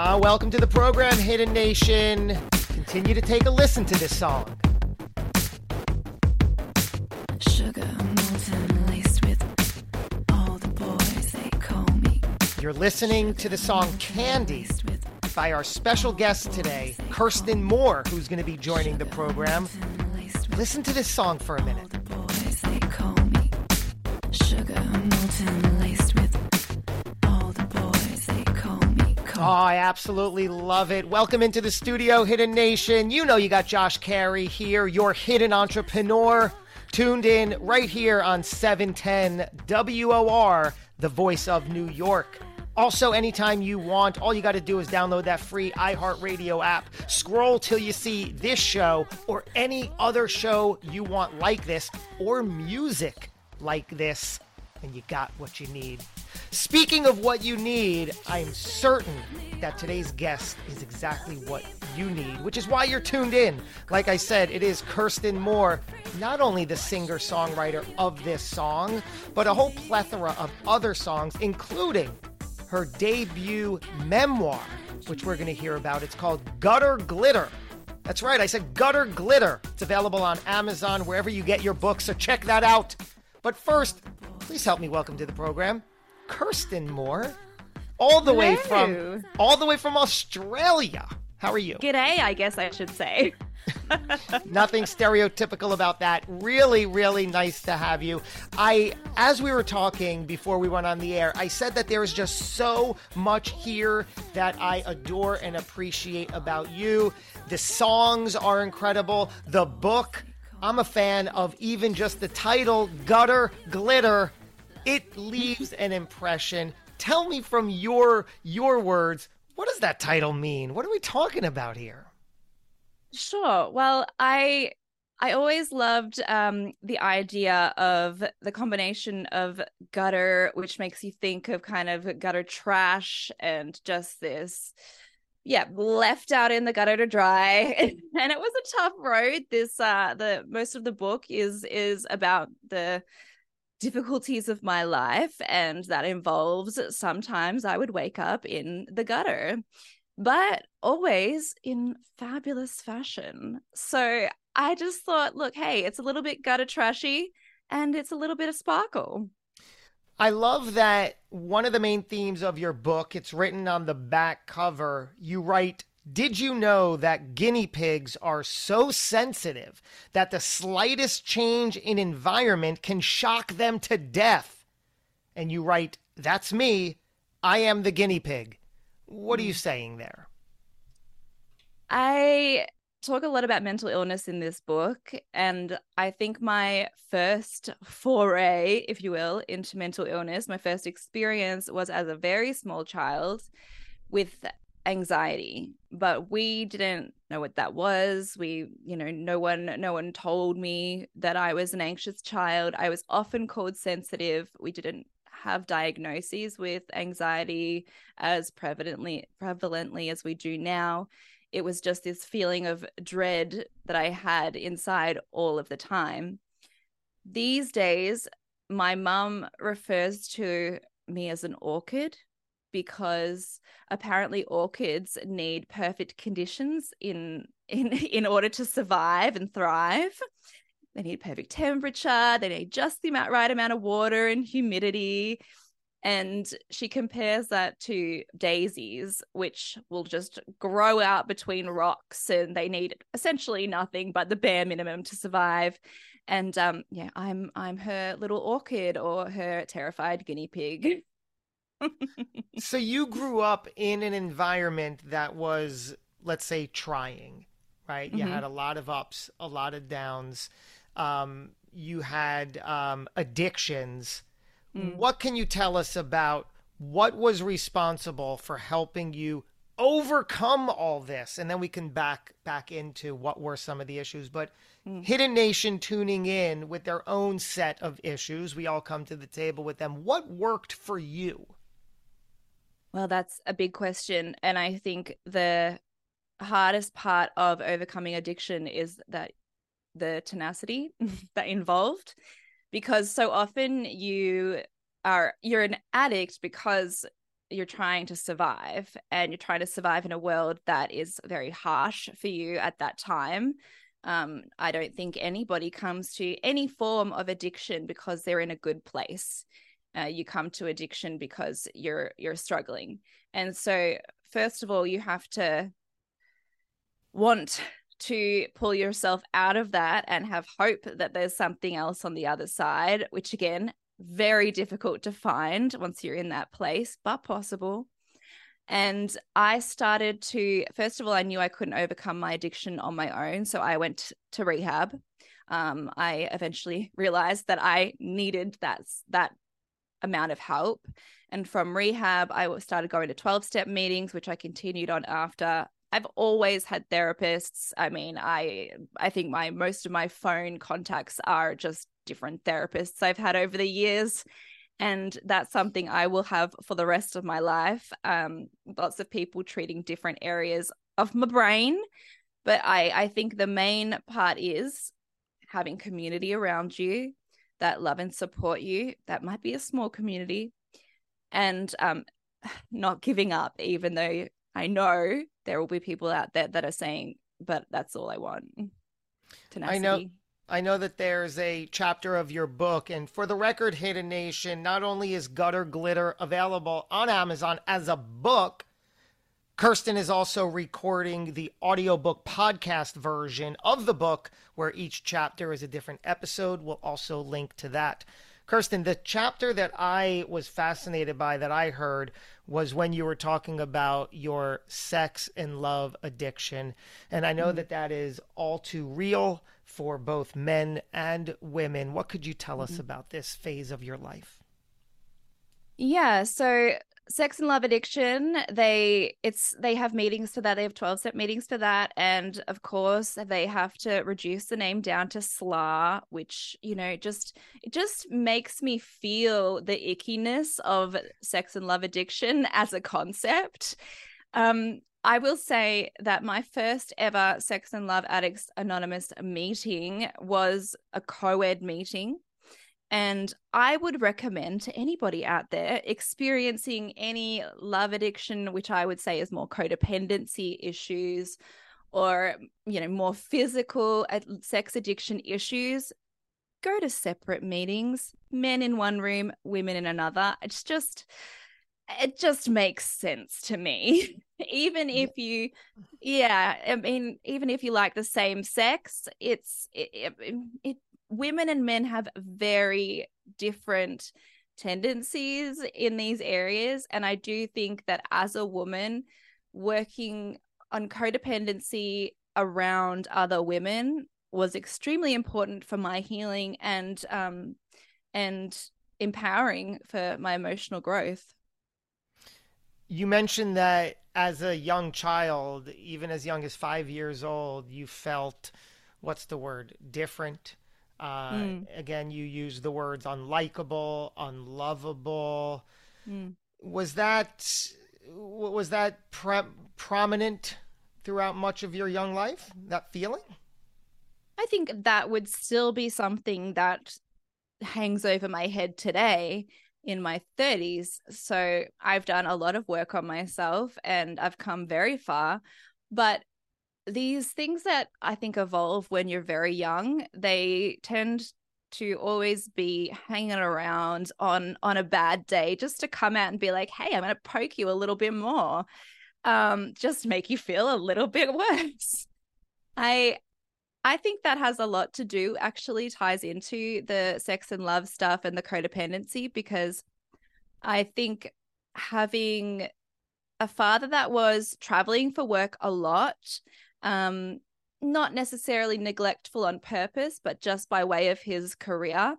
Uh, welcome to the program, Hidden Nation. Continue to take a listen to this song. Sugar molten laced with all the boys they call me. You're listening to the song Candy with by our special guest today, Kirsten Moore, who's going to be joining the program. molten laced with Listen to this song for a minute. all the boys they call me. Sugar molten Oh, I absolutely love it. Welcome into the studio, Hidden Nation. You know you got Josh Carey here, your hidden entrepreneur, tuned in right here on 710 WOR, the voice of New York. Also, anytime you want, all you got to do is download that free iHeartRadio app. Scroll till you see this show or any other show you want like this or music like this, and you got what you need. Speaking of what you need, I'm certain that today's guest is exactly what you need, which is why you're tuned in. Like I said, it is Kirsten Moore, not only the singer songwriter of this song, but a whole plethora of other songs, including her debut memoir, which we're going to hear about. It's called Gutter Glitter. That's right, I said Gutter Glitter. It's available on Amazon, wherever you get your books, so check that out. But first, please help me welcome to the program Kirsten Moore, all the way from all the way from Australia. How are you? G'day, I guess I should say. Nothing stereotypical about that. Really, really nice to have you. I, as we were talking before we went on the air, I said that there is just so much here that I adore and appreciate about you. The songs are incredible. The book, I'm a fan of even just the title, Gutter Glitter. It leaves an impression. Tell me from your your words, what does that title mean? What are we talking about here? Sure. Well, I I always loved um, the idea of the combination of gutter, which makes you think of kind of gutter trash and just this, yeah, left out in the gutter to dry. and it was a tough road. This uh the most of the book is is about the difficulties of my life and that involves sometimes I would wake up in the gutter but always in fabulous fashion. So I just thought, look, hey, it's a little bit gutter trashy and it's a little bit of sparkle. I love that one of the main themes of your book, it's written on the back cover. You write, Did you know that guinea pigs are so sensitive that the slightest change in environment can shock them to death? And you write, That's me. I am the guinea pig. What are you hmm. saying there? I talk a lot about mental illness in this book, and I think my first foray, if you will, into mental illness, my first experience was as a very small child with anxiety but we didn't know what that was. We you know no one no one told me that i was an anxious child. I was often called sensitive. We didn't have diagnoses with anxiety as prevalently prevalently as we do now. It was just this feeling of dread that i had inside all of the time. These days my mum refers to me as an orchid because apparently orchids need perfect conditions in in in order to survive and thrive. They need perfect temperature they need just the amount, right amount of water and humidity. And she compares that to daisies which will just grow out between rocks and they need essentially nothing but the bare minimum to survive. And um yeah i'm i'm her little orchid or her terrified guinea pig So you grew up in an environment that was, let's say, trying, right? You Mhm. had a lot of ups, a lot of downs. Um, you had um, addictions. Mm. What can you tell us about what was responsible for helping you overcome all this? And then we can back back into what were some of the issues. But Mm. Hidden Nation tuning in with their own set of issues. We all come to the table with them. What worked for you? Well, that's a big question. And I think the hardest part of overcoming addiction is that the tenacity that involved because so often you are you're an addict because you're trying to survive and you're trying to survive in a world that is very harsh for you at that time um, i don't think anybody comes to any form of addiction because they're in a good place uh, you come to addiction because you're you're struggling and so first of all you have to want to pull yourself out of that and have hope that there's something else on the other side which again very difficult to find once you're in that place, but possible. And I started to, first of all, I knew I couldn't overcome my addiction on my own. So I went to rehab. Um, I eventually realized that I needed that, that amount of help. And from rehab, I started going to 12 step meetings, which I continued on after. I've always had therapists. I mean, I I think my most of my phone contacts are just different therapists I've had over the years. And that's something I will have for the rest of my life. Um, lots of people treating different areas of my brain. But I, I think the main part is having community around you that love and support you. That might be a small community. And um, not giving up, even though I know there will be people out there that are saying, but that's all I want. Tenacity. I know I know that there's a chapter of your book, and for the record, Hidden Nation, not only is Gutter Glitter available on Amazon as a book, Kirsten is also recording the audiobook podcast version of the book, where each chapter is a different episode. We'll also link to that. Kirsten, the chapter that I was fascinated by that I heard was when you were talking about your sex and love addiction. And I know mm-hmm. that that is all too real for both men and women. What could you tell us mm-hmm. about this phase of your life? Yeah, so sex and love addiction they it's they have meetings for that they have 12 step meetings for that and of course they have to reduce the name down to SLA which you know just it just makes me feel the ickiness of sex and love addiction as a concept um I will say that my first ever Sex and Love Addicts Anonymous meeting was a co ed meeting. And I would recommend to anybody out there experiencing any love addiction, which I would say is more codependency issues or, you know, more physical sex addiction issues, go to separate meetings, men in one room, women in another. It's just, it just makes sense to me. even if you, yeah, I mean, even if you like the same sex, it's, it, it, it women and men have very different tendencies in these areas. And I do think that as a woman, working on codependency around other women was extremely important for my healing and um and empowering for my emotional growth. You mentioned that as a young child, even as young as five years old, you felt what's the word different uh, mm. Again, you use the words unlikable, unlovable. Mm. Was that was that pre- prominent throughout much of your young life? That feeling? I think that would still be something that hangs over my head today in my 30s. So I've done a lot of work on myself and I've come very far. But these things that I think evolve when you're very young, they tend to always be hanging around on on a bad day just to come out and be like, "Hey, I'm going to poke you a little bit more." Um just make you feel a little bit worse. I I think that has a lot to do actually ties into the sex and love stuff and the codependency because I think having a father that was traveling for work a lot um, not necessarily neglectful on purpose, but just by way of his career,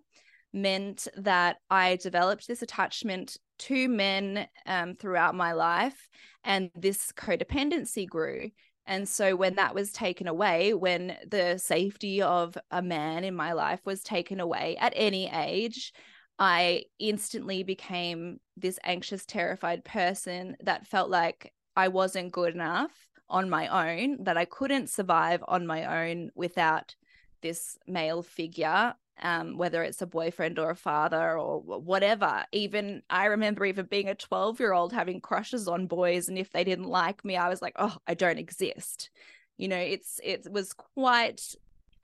meant that I developed this attachment to men um, throughout my life, and this codependency grew. And so, when that was taken away, when the safety of a man in my life was taken away at any age, I instantly became this anxious, terrified person that felt like I wasn't good enough on my own, that I couldn't survive on my own without this male figure. um, whether it's a boyfriend or a father or whatever. Even I remember even being a 12 year old having crushes on boys. And if they didn't like me, I was like, oh, I don't exist. You know, it's it was quite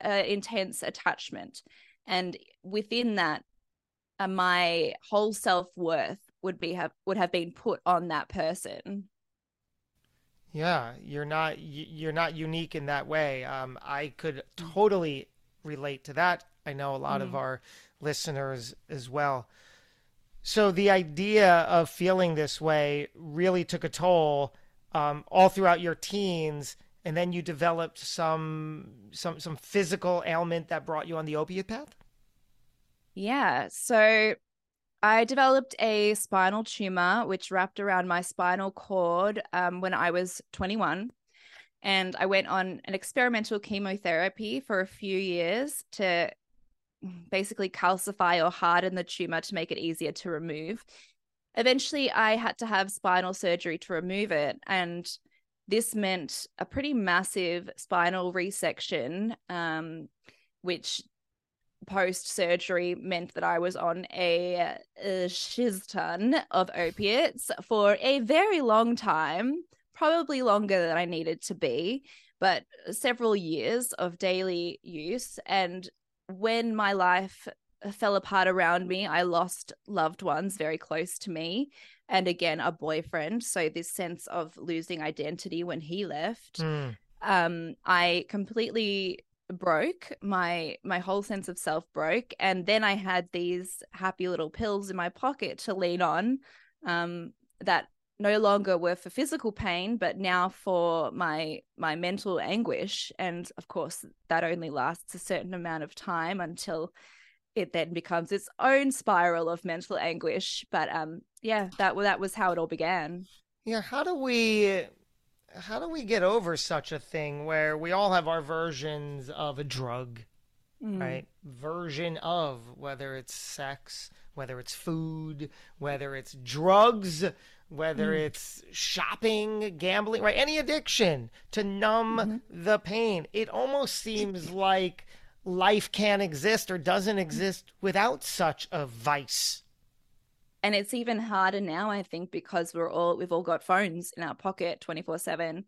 uh, intense attachment. And within that, uh, my whole self worth would be have would have been put on that person. Yeah, you're not you're not unique in that way. Um, I could totally relate to that. I know a lot mm. of our listeners as well. So the idea of feeling this way really took a toll um, all throughout your teens, and then you developed some some some physical ailment that brought you on the opiate path. Yeah. So I developed a spinal tumor, which wrapped around my spinal cord um, when I was 21. And I went on an experimental chemotherapy for a few years to basically calcify or harden the tumor to make it easier to remove. Eventually, I had to have spinal surgery to remove it. And this meant a pretty massive spinal resection, um, which post surgery meant that I was on a, a shiz ton of opiates for a very long time, probably longer than I needed to be, but several years of daily use. And when my life fell apart around me, I lost loved ones very close to me. And again, a boyfriend. So, this sense of losing identity when he left. Mm. Um, I completely broke my my whole sense of self broke and then i had these happy little pills in my pocket to lean on um that no longer were for physical pain but now for my my mental anguish and of course that only lasts a certain amount of time until it then becomes its own spiral of mental anguish but um yeah that that was how it all began. Yeah how do we how do we get over such a thing where we all have our versions of a drug, mm. right? Version of whether it's sex, whether it's food, whether it's drugs, whether mm. it's shopping, gambling, right? Any addiction to numb mm-hmm. the pain. It almost seems like life can't exist or doesn't exist without such a vice and it's even harder now i think because we're all we've all got phones in our pocket 24 7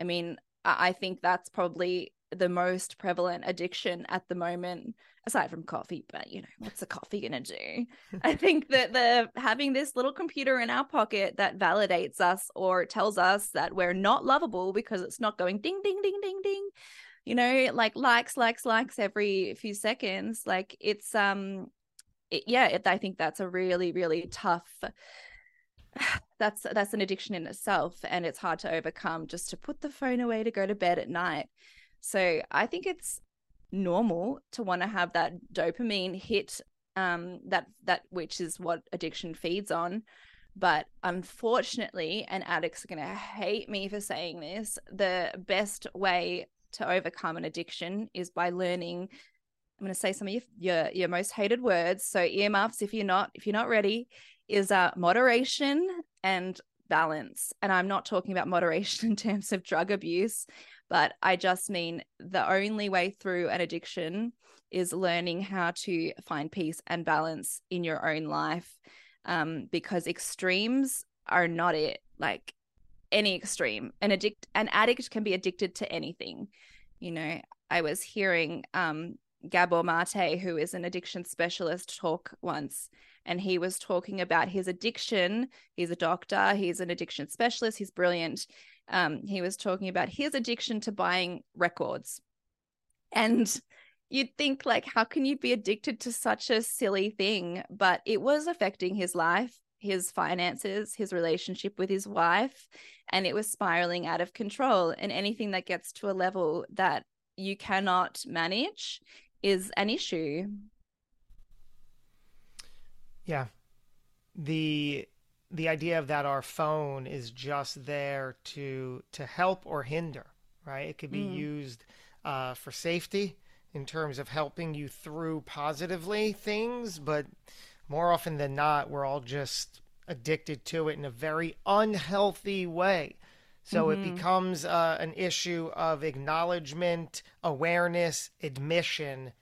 i mean i think that's probably the most prevalent addiction at the moment aside from coffee but you know what's a coffee gonna do? I think that the having this little computer in our pocket that validates us or tells us that we're not lovable because it's not going ding ding ding ding ding you know like likes likes likes every few seconds like it's um it, yeah, it, I think that's a really, really tough. That's that's an addiction in itself, and it's hard to overcome. Just to put the phone away to go to bed at night. So I think it's normal to want to have that dopamine hit um that that which is what addiction feeds on but unfortunately and addicts are going to hate me for saying this the best way to overcome an addiction is by learning I'm going to say some of your, your your most hated words. So earmuffs, if you're not if you're not ready, is uh, moderation and balance. And I'm not talking about moderation in terms of drug abuse, but I just mean the only way through an addiction is learning how to find peace and balance in your own life, um, because extremes are not it. Like any extreme, an addict an addict can be addicted to anything. You know, I was hearing um, Gabor Mate, who is an addiction specialist, talk once. And he was talking about his addiction. He's a doctor, he's an addiction specialist, he's brilliant. Um, he was talking about his addiction to buying records. And you'd think, like, how can you be addicted to such a silly thing? But it was affecting his life, his finances, his relationship with his wife, and it was spiraling out of control. And anything that gets to a level that you cannot manage is an issue. Yeah. The the idea of that our phone is just there to to help or hinder, right? It could be mm. used uh, for safety in terms of helping you through positively things, but more often than not, we're all just addicted to it in a very unhealthy way. So mm-hmm. it becomes uh, an issue of acknowledgement, awareness, admission,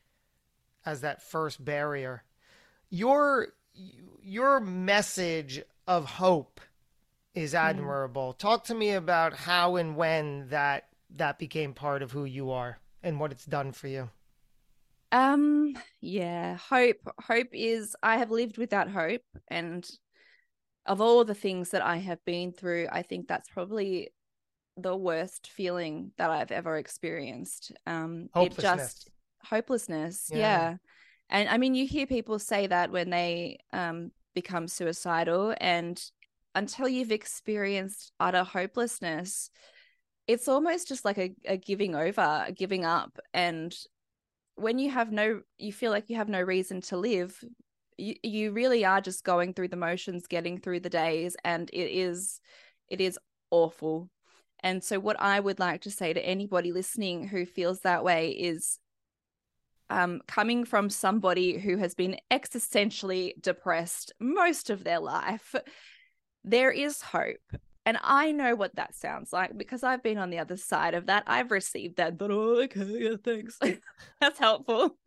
as that first barrier. Your your message of hope is admirable. Talk to me about how and when that that became part of who you are and what it's done for you. Um, yeah, hope. Hope is I have lived without hope, and of all the things that I have been through, I think that's probably the worst feeling that I've ever experienced. Um, it just hopelessness, Yeah. yeah. And I mean, you hear people say that when they um become suicidal, and until you've experienced utter hopelessness, it's almost just like a, a giving over, a giving up, and when you have no you feel like you have no reason to live you, you really are just going through the motions getting through the days and it is it is awful and so what i would like to say to anybody listening who feels that way is um, coming from somebody who has been existentially depressed most of their life there is hope and I know what that sounds like because I've been on the other side of that. I've received that, but oh, okay, yeah, thanks. That's helpful.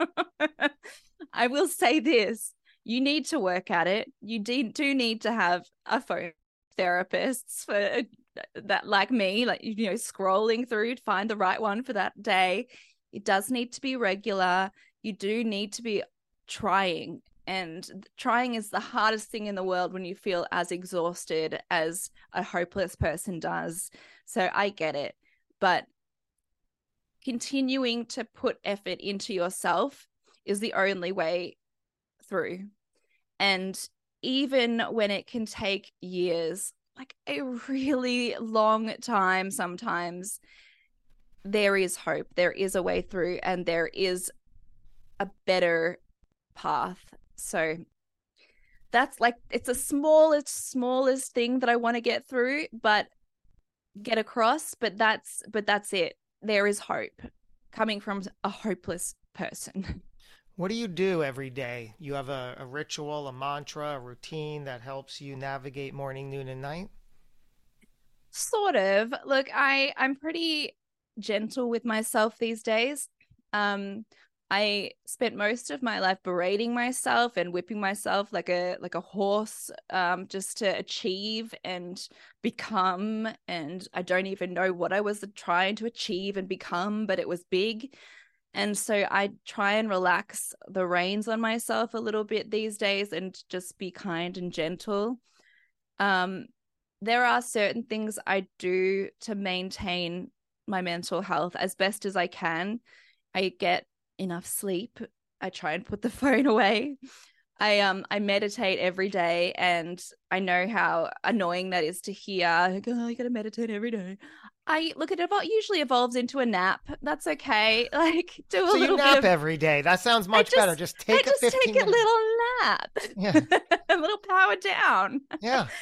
I will say this you need to work at it. You de- do need to have a phone therapists for uh, that, like me, like, you know, scrolling through to find the right one for that day. It does need to be regular. You do need to be trying and trying is the hardest thing in the world when you feel as exhausted as a hopeless person does. So I get it. But continuing to put effort into yourself is the only way through. And even when it can take years, like a really long time sometimes, there is hope. There is a way through, and there is a better path so that's like it's a smallest smallest thing that I want to get through, but get across. But that's but that's it. There is hope coming from a hopeless person. What do you do every day? You have a, a ritual, a mantra, a routine that helps you navigate morning, noon, and night? sort of. Look, I I'm pretty gentle with myself these days. Um I spent most of my life berating myself and whipping myself like a like a horse um, just to achieve and become and I don't even know what I was trying to achieve and become but it was big and so I try and relax the reins on myself a little bit these days and just be kind and gentle um there are certain things I do to maintain my mental health as best as I can I get enough sleep. I try and put the phone away. I um I meditate every day and I know how annoying that is to hear. Like, oh, you gotta meditate every day. I look at it about usually evolves into a nap. That's okay. Like do a so little nap bit of every day. That sounds much just- better. Just take I just a 15 take a minute- little nap. Yeah. a little power down. Yeah.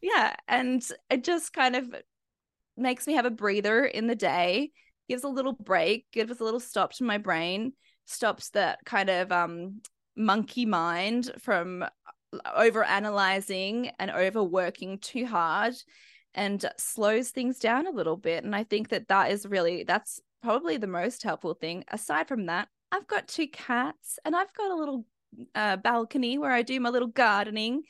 Yeah. And it just kind of makes me have a breather in the day, gives a little break, gives a little stop to my brain, stops that kind of um monkey mind from over analyzing and overworking too hard and slows things down a little bit and i think that that is really that's probably the most helpful thing. Aside from that i've got two cats and i've got a little uh, balcony where i do my little gardening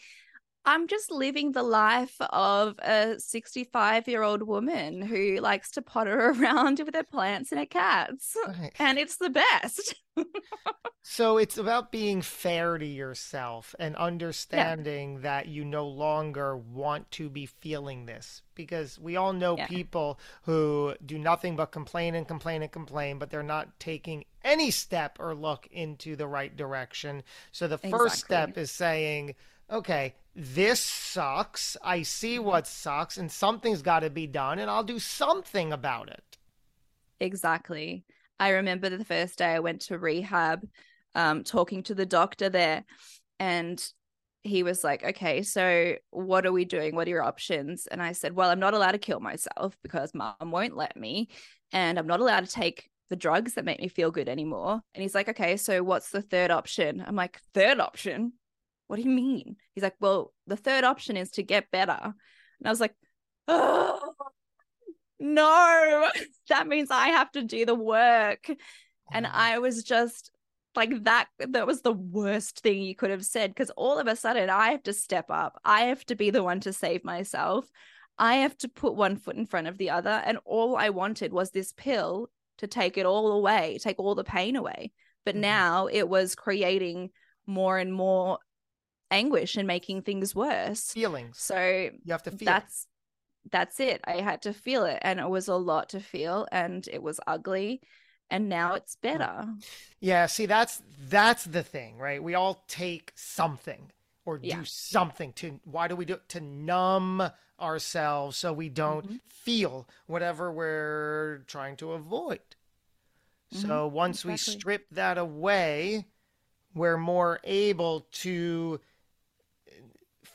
I'm just living the life of a 65 year old woman who likes to potter around with her plants and her cats. Right. And it's the best. So it's about being fair to yourself and understanding that you no longer want to be feeling this because we all know Yeah. people who do nothing but complain and complain and complain, but they're not taking any step or look into the right direction. So the first Exactly. step is saying, okay, this sucks. I see what sucks, and something's got to be done, and I'll do something about it. Exactly. I remember the first day I went to rehab, um, talking to the doctor there, and he was like, Okay, so what are we doing? What are your options? And I said, Well, I'm not allowed to kill myself because mom won't let me, and I'm not allowed to take the drugs that make me feel good anymore. And he's like, Okay, so what's the third option? I'm like, Third option? What do you mean? He's like, Well, the third option is to get better. And I was like, Oh, no, that means I have to do the work. And I was just like that that was the worst thing you could have said because all of a sudden I have to step up. I have to be the one to save myself. I have to put one foot in front of the other. And all I wanted was this pill to take it all away, take all the pain away. But Mhm. now it was creating more and more anguish and making things worse. Feelings. So You have to feel. that's that's it. I had to feel it and it was a lot to feel and it was ugly and now it's better. Yeah, see that's that's the thing, right? We all take something or Yeah. do something to why do we do it? To numb ourselves so we don't Mhm. feel whatever we're trying to avoid. So once we strip that away, we're more able to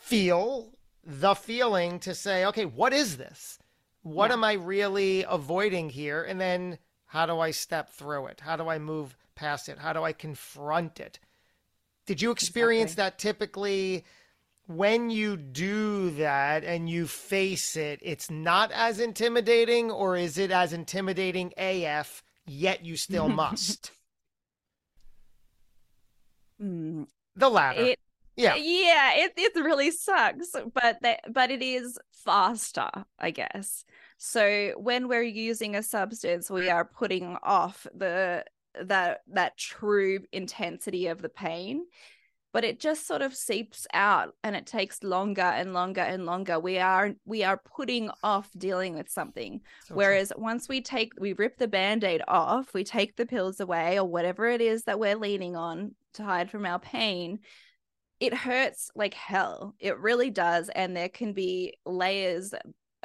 feel the feeling to say, okay, what is this? What Yeah. am I really avoiding here? And then how do I step through it? How do I move past it? How do I confront it? Did you experience Exactly. that typically when you do that and you face it, it's not as intimidating, or is it as intimidating AF, yet you still must? Mm, The latter. It yeah. yeah, it it really sucks, but that but it is faster, I guess. So when we're using a substance, we are putting off the that that true intensity of the pain, but it just sort of seeps out and it takes longer and longer and longer. We are we are putting off dealing with something. So true. Whereas once we take, we rip the band aid off, we take the pills away or whatever it is that we're leaning on to hide from our pain, it hurts like hell. It really does. And there can be layers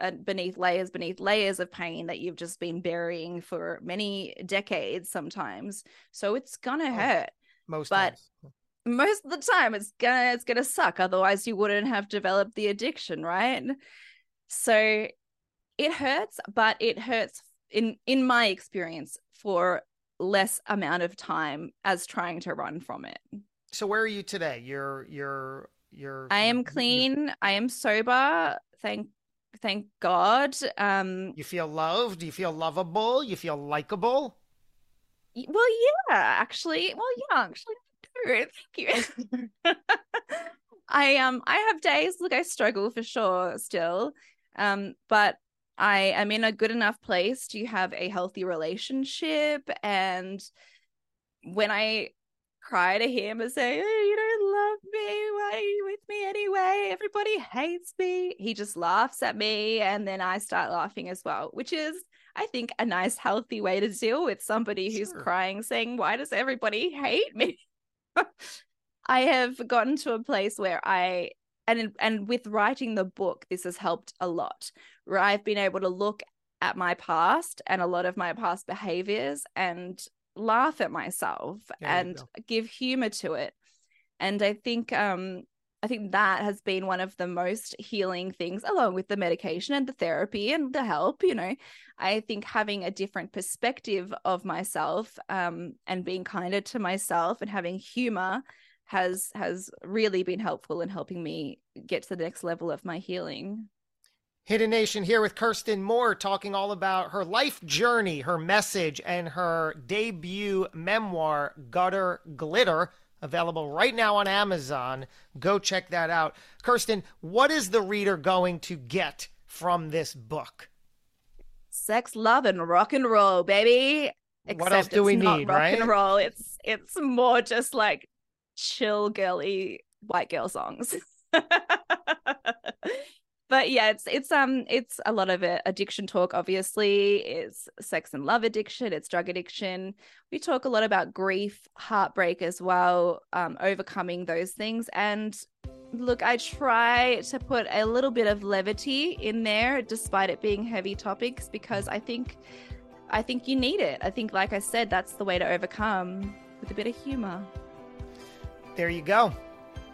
uh, beneath layers beneath layers of pain that you've just been burying for many decades sometimes. So it's gonna Oh. hurt. most but- times. Most of the time it's gonna it's gonna suck. Otherwise you wouldn't have developed the addiction, right? So it hurts, but it hurts in in my experience for less amount of time as trying to run from it. So where are you today? You're you're you're I am clean. I am sober. Thank thank God. Um You feel loved? You feel lovable? You feel likable? well yeah, actually. Well yeah, actually I do. Thank you. I um I have days look I struggle for sure still. Um but I am in a good enough place to have a healthy relationship and when I cry to him and say, oh, you don't love me. Why are you with me anyway? Everybody hates me. He just laughs at me. And then I start laughing as well, which is, I think, a nice, healthy way to deal with somebody who's Sure. crying, saying, Why does everybody hate me? I have gotten to a place where I, and, and with writing the book, this has helped a lot, where I've been able to look at my past and a lot of my past behaviors and laugh at myself There and give humor to it. And i think um i think that has been one of the most healing things along with the medication and the therapy and the help you know. I think having a different perspective of myself um and being kinder to myself and having humor has has really been helpful in helping me get to the next level of my healing Hidden Nation here with Kirsten Moore talking all about her life journey, her message, and her debut memoir, Gutter Glitter, available right now on Amazon. Go check that out. Kirsten, what is the reader going to get from this book? sex love and rock and roll baby What else Except do we need, rock right? and roll it's it's more just like chill girly white girl songs but yeah it's it's um it's a lot of it addiction talk obviously. It's sex and love addiction it's drug addiction. We talk a lot about grief heartbreak as well um overcoming those things. And look i try to put a little bit of levity in there despite it being heavy topics because i think i think you need it. I think like i said that's the way to overcome with a bit of humor. There you go.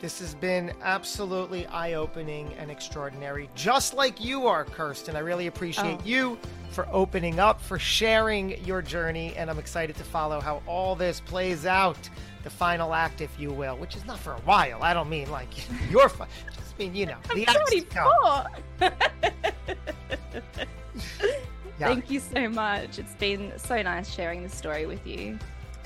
This has been absolutely eye opening and extraordinary, just like you are, Kirsten. I really appreciate Oh. you for opening up, for sharing your journey, and I'm excited to follow how all this plays out. The final act, if you will, which is not for a while. I don't mean like you're, fi- just mean you know the acts to come. 24 Yeah. thank you so much it's been so nice sharing the story with you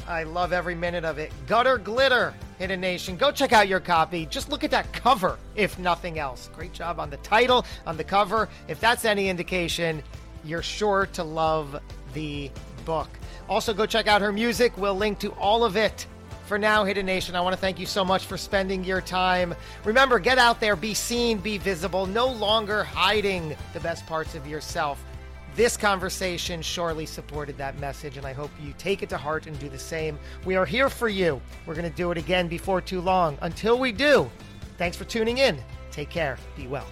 I love every minute of it. Gutter Glitter, Hidden Nation. Go check out your copy. Just look at that cover, if nothing else. Great job on the title, on the cover. If that's any indication, you're sure to love the book. Also, go check out her music. We'll link to all of it. For now, Hidden Nation, I want to thank you so much for spending your time. Remember, get out there, be seen, be visible, no longer hiding the best parts of yourself. This conversation surely supported that message, and I hope you take it to heart and do the same. We are here for you. We're going to do it again before too long. Until we do, thanks for tuning in. Take care. Be well.